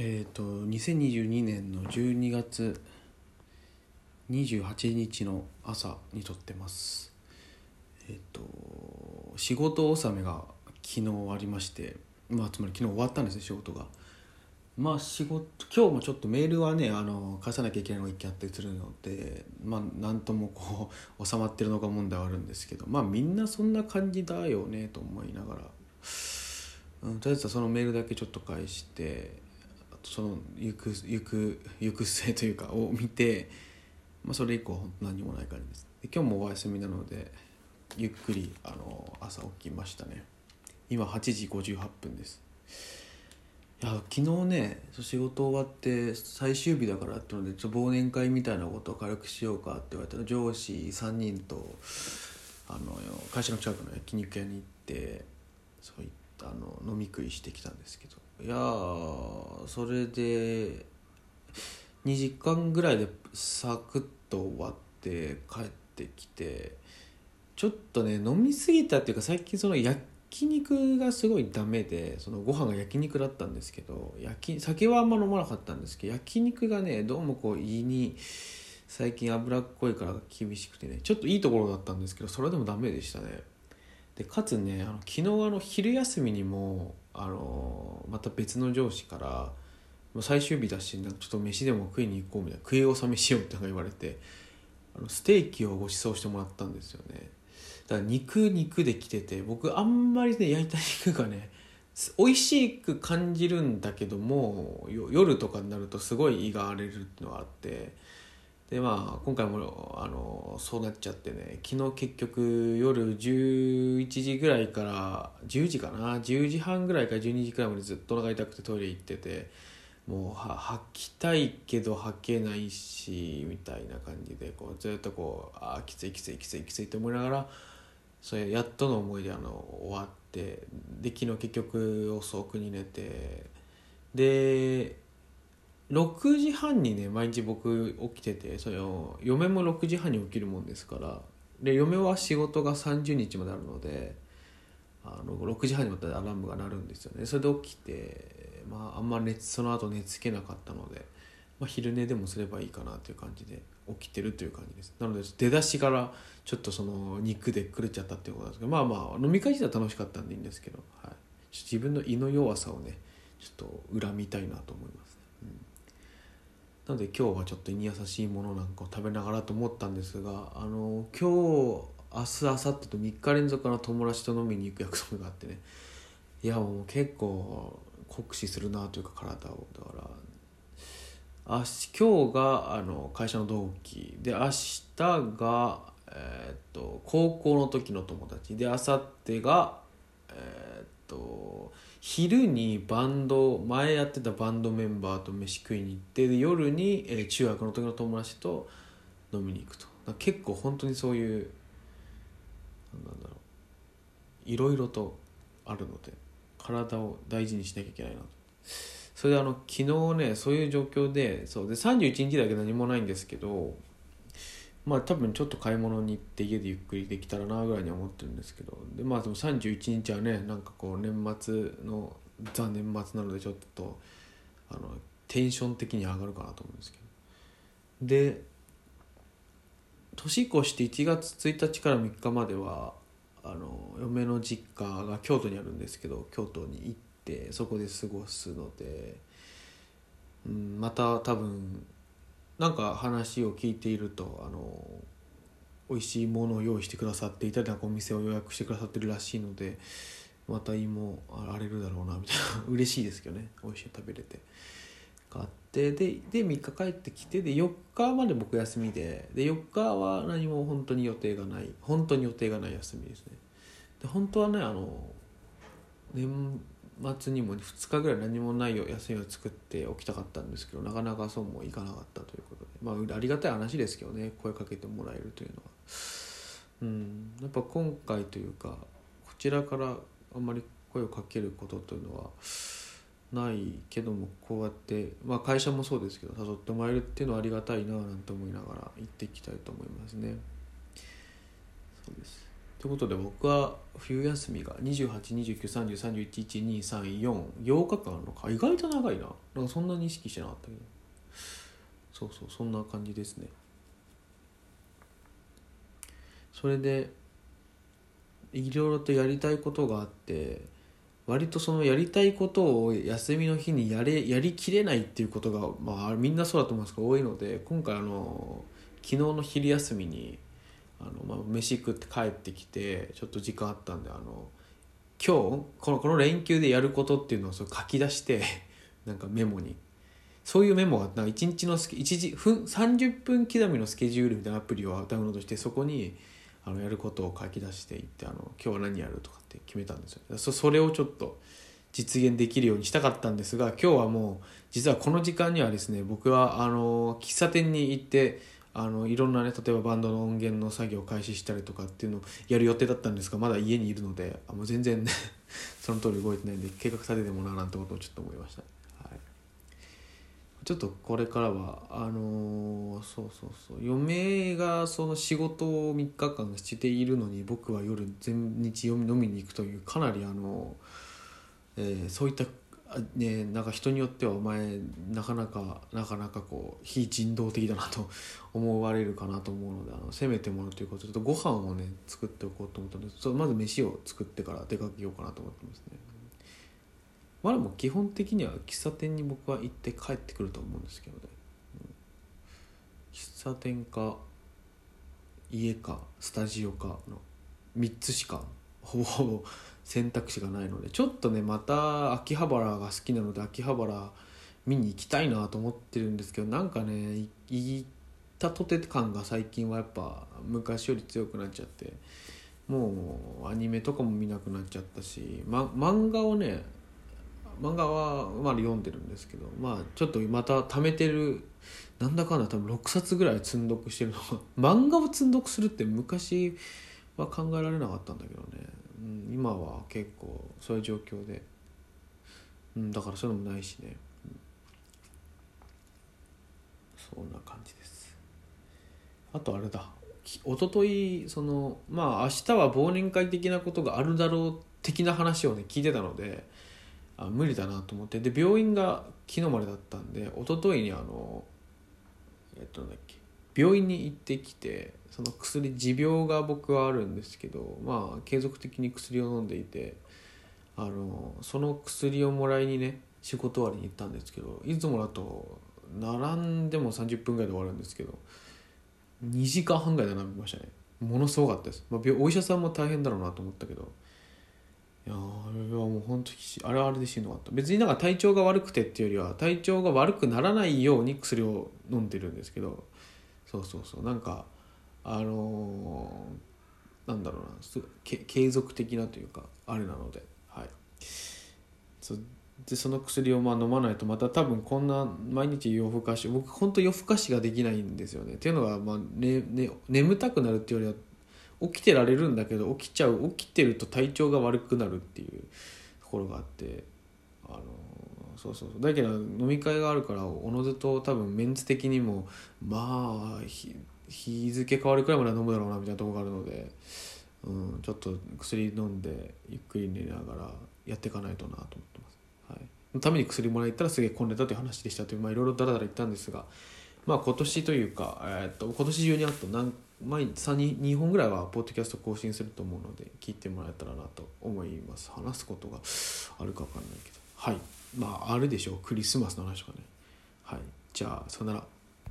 えっ、と2022年の12月28日の朝に撮ってます。えっ、と仕事納めが昨日ありましてまあつまり昨日終わったんですね仕事が。まあ仕事今日もちょっとメールはねあの返さなきゃいけないのが一件あったりするのでまあなんともこう 収まってるのか問題はあるんですけどまあみんなそんな感じだよねと思いながら、うん、とりあえずはそのメールだけちょっと返してその行く行く行く末というかを見て、まあ、それ以降本当何もない感じです。で今日もお休みなのでゆっくりあの朝起きましたね。今8時58分です。いや昨日ね仕事終わって最終日だからってのでちょ忘年会みたいなことを軽くしようかって言われたら上司3人とあの会社の近くの焼肉屋に行ってそういっあの飲み食いしてきたんですけど。いやーそれで2時間ぐらいでサクッと終わって帰ってきてちょっとね飲み過ぎたっていうか最近その焼肉がすごいダメでそのご飯が焼肉だったんですけど焼酒はあんま飲まなかったんですけど焼肉がねどうもこう胃に最近脂っこいから厳しくてねちょっといいところだったんですけどそれでもダメでしたね。でかつねあの昨日あの昼休みにもあのまた別の上司から最終日だしなんかちょっと飯でも食いに行こうみたいな食い納めしようって言われてあのステーキをご馳走してもらったんですよね。だから肉肉で来てて僕あんまりね焼いた肉がね美味しく感じるんだけども夜とかになるとすごい胃が荒れるっていうのがあってでまあ今回もあのそうなっちゃってね昨日結局夜11時ぐらいから10時かな？10時半ぐらいから12時くらいまでずっとお腹痛くてトイレ行っててもうは吐きたいけど吐けないしみたいな感じでこうずっとこうああきついきついきついきついって思いながらそれやっとの思いであの終わってで昨日結局遅くに寝てで6時半にね毎日僕起きててそれを嫁も6時半に起きるもんですからで嫁は仕事が30日まであるのであの6時半にまたアラームが鳴るんですよね。それで起きて、まあ、あんま寝その後寝つけなかったので、まあ、昼寝でもすればいいかなという感じで起きてるという感じです。なので出だしからちょっとその肉で狂っちゃったっていうことなんですけどまあまあ飲み会自体は楽しかったんでいいんですけど、はい、自分の胃の弱さをねちょっと恨みたいなと思いますね、うん、なので今日はちょっと胃に優しいものなんかを食べながらと思ったんですがあの今日明日明後日と3日連続の友達と飲みに行く約束があってね。いやもう結構酷使するなというか体を。だからあ今日があの会社の同期で明日が、えー、っと高校の時の友達で明後日がえー、っと昼にバンド前やってたバンドメンバーと飯食いに行って夜に、えー、中学の時の友達と飲みに行くと結構本当にそういうなんだろういろいろとあるので体を大事にしなきゃいけないなと。それであの昨日ねそういう状況でそうで31日だけ何もないんですけどまあ多分ちょっと買い物に行って家でゆっくりできたらなぐらいに思ってるんですけど。でまあでも31日はねなんかこう年末のザ年末なのでちょっとあのテンション的に上がるかなと思うんですけど。で年越して1月1日から3日まではあの嫁の実家が京都にあるんですけど京都に行ってそこで過ごすので、うん、また多分なんか話を聞いているとあの美味しいものを用意してくださっていたりなんかお店を予約してくださってるらしいのでまた胃も荒れるだろうなみたいな。嬉しいですけどね。美味しい食べれて。買ってでで3日帰ってきてで4日まで僕休みでで4日は何も本当に予定がない。本当に予定がない休みですね。で本当はねあの年末にも2日ぐらい何もないよ休みを作っておきたかったんですけどなかなかそうもいかなかったということで。まあありがたい話ですけどね声かけてもらえるというのは。うん。やっぱ今回というかこちらからあんまり声をかけることというのはないけどもこうやって、まあ、会社もそうですけど誘ってもらえるっていうのはありがたいななんて思いながら行っていきたいと思いますね。そうです。ということで僕は冬休みが282930311234 8日間あるのか。意外と長いななんかそんなに意識してなかったけど。そうそうそんな感じですね。それでいろいろとやりたいことがあって割とそのやりたいことを休みの日にやれやりきれないっていうことが、まあ、みんなそうだと思うんですけど多いので今回あの昨日の昼休みにあの、まあ、飯食って帰ってきてちょっと時間あったんであの今日このこの連休でやることっていうのをそ書き出して なんかメモに。そういうメモがなんか1日の1時分30分刻みのスケジュールみたいなアプリをダウンロードしてそこにあのやることを書き出していってあの今日は何やるとかって決めたんですよ。そそれをちょっと実現できるようにしたかったんですが今日はもう実はこの時間にはですね僕はあの喫茶店に行ってあのいろんなね例えばバンドの音源の作業を開始したりとかっていうのをやる予定だったんですがまだ家にいるのであもう全然ね その通り動いてないんで計画立ててもななんてことをちょっと思いました、はい、ちょっとこれからはあのー、そうそうそう嫁がその仕事を3日間しているのに僕は夜全日飲みに行くというかなりあの、えー、そういったねなんか人によってはお前なかなかなかなかこう非人道的だなと 思われるかなと思うのであのせめてものということでちょっとご飯をね作っておこうと思ったのでそまず飯を作ってから出かけようかなと思ってますね。まだも基本的には喫茶店に僕は行って帰ってくると思うんですけどね、うん、喫茶店か家かスタジオかの3つしかほぼほぼ選択肢がないのでちょっとねまた秋葉原が好きなので秋葉原見に行きたいなと思ってるんですけどなんかね行ったとて感が最近はやっぱ昔より強くなっちゃってもうアニメとかも見なくなっちゃったし、ま、漫画をね漫画はまだ読んでるんですけどまあちょっとまた貯めてるなんだかんだ多分6冊ぐらい積んどくしてるのが 漫画を積んどくするって昔は考えられなかったんだけどね、今は結構そういう状況で、うん、だからそういうのもないしね、うん、そんな感じです。あとあれだ。一昨日そのまあ明日は忘年会的なことがあるだろう的な話をね聞いてたのであ無理だなと思って。で病院が昨日までだったんで一昨日にあのえっとなんだっけ。病院に行ってきてその薬持病が僕はあるんですけどまあ継続的に薬を飲んでいてあのその薬をもらいにね仕事終わりに行ったんですけどいつもだと並んでも30分ぐらいで終わるんですけど2時間半ぐらい並びましたね。ものすごかったです、まあ、お医者さんも大変だろうなと思ったけどいやあれはもう本当あれはあれでしんどかった。別になんか体調が悪くてっていうよりは体調が悪くならないように薬を飲んでるんですけどそうそうそう。なんかあのー、なんだろうな。継続的なというかあれなので。はい。そでその薬をまあ飲まないとまた多分こんな毎日夜更かし僕本当夜更かしができないんですよね。っていうのが、まあねね、眠たくなるっていうよりは起きてられるんだけど起きちゃう起きてると体調が悪くなるっていうところがあってあのそうそうだけど飲み会があるからおのずと多分メンツ的にもまあ日付変わるくらいまでは飲むだろうなみたいなとこがあるので、うん、ちょっと薬飲んでゆっくり寝ながらやっていかないとなと思ってます。はい、のために薬もらえたらすげえ混んでたという話でしたというまあいろいろだらだら言ったんですが、まあ、今年というか、えー、っと今年中にあと何毎日 2, 2本ぐらいはポッドキャスト更新すると思うので聞いてもらえたらなと思います。話すことがあるか分かんないけど。はい。まああるでしょう。クリスマスの話とかね。はい。じゃあさよなら。